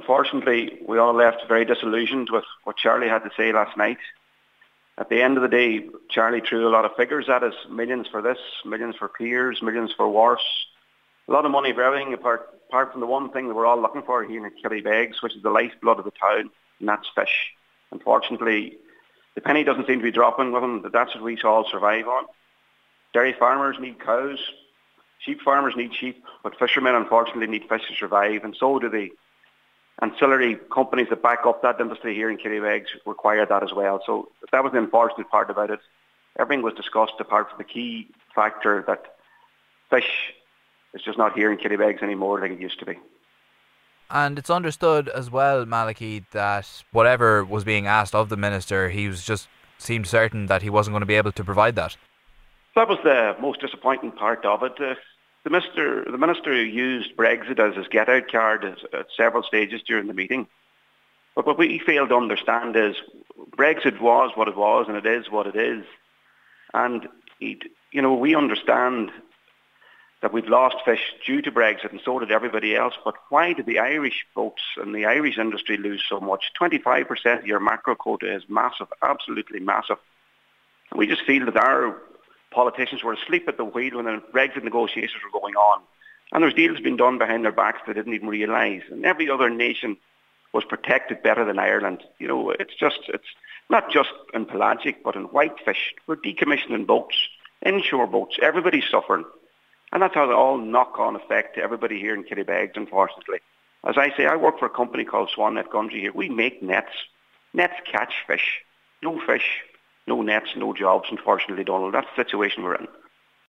unfortunately, we all left very disillusioned with what Charlie had to say last night. At the end of the day, Charlie threw a lot of figures at us, millions for this, millions for Piers, millions for Wharfs, a lot of money for everything apart, apart from the one thing that we're all looking for here in Killybegs, which is the lifeblood of the town, and that's fish. Unfortunately, the penny doesn't seem to be dropping with them, but that's what we all survive on. Dairy farmers need cows, sheep farmers need sheep, but fishermen unfortunately need fish to survive, and so do the ancillary companies that back up that industry here in Killybegs require that as well. So that was the unfortunate part about it. Everything was discussed apart from the key factor that fish is just not here in Killybegs anymore like it used to be. And it's understood as well, Malachy, that whatever was being asked of the minister, he was just seemed certain that he wasn't going to be able to provide that. That was the most disappointing part of it. Uh, the minister, the minister used Brexit as his get-out card at several stages during the meeting. But what we failed to understand is Brexit was what it was, and it is what it is. And you know, we understand that we've lost fish due to Brexit, and so did everybody else. But why did the Irish boats and the Irish industry lose so much? 25% of your mackerel quota is massive, absolutely massive. We just feel that our politicians were asleep at the wheel when the Brexit negotiations were going on. And there's deals being done behind their backs they didn't even realise. And every other nation was protected better than Ireland. You know, it's just, it's not just in pelagic, but in whitefish. We're decommissioning boats, inshore boats. Everybody's suffering. And that's how the all knock-on effect to everybody here in Killybegs, unfortunately. As I say, I work for a company called Swan Net Gundry here. We make nets. Nets catch fish. No fish, no nets, no jobs, unfortunately, Donald. That's the situation we're in.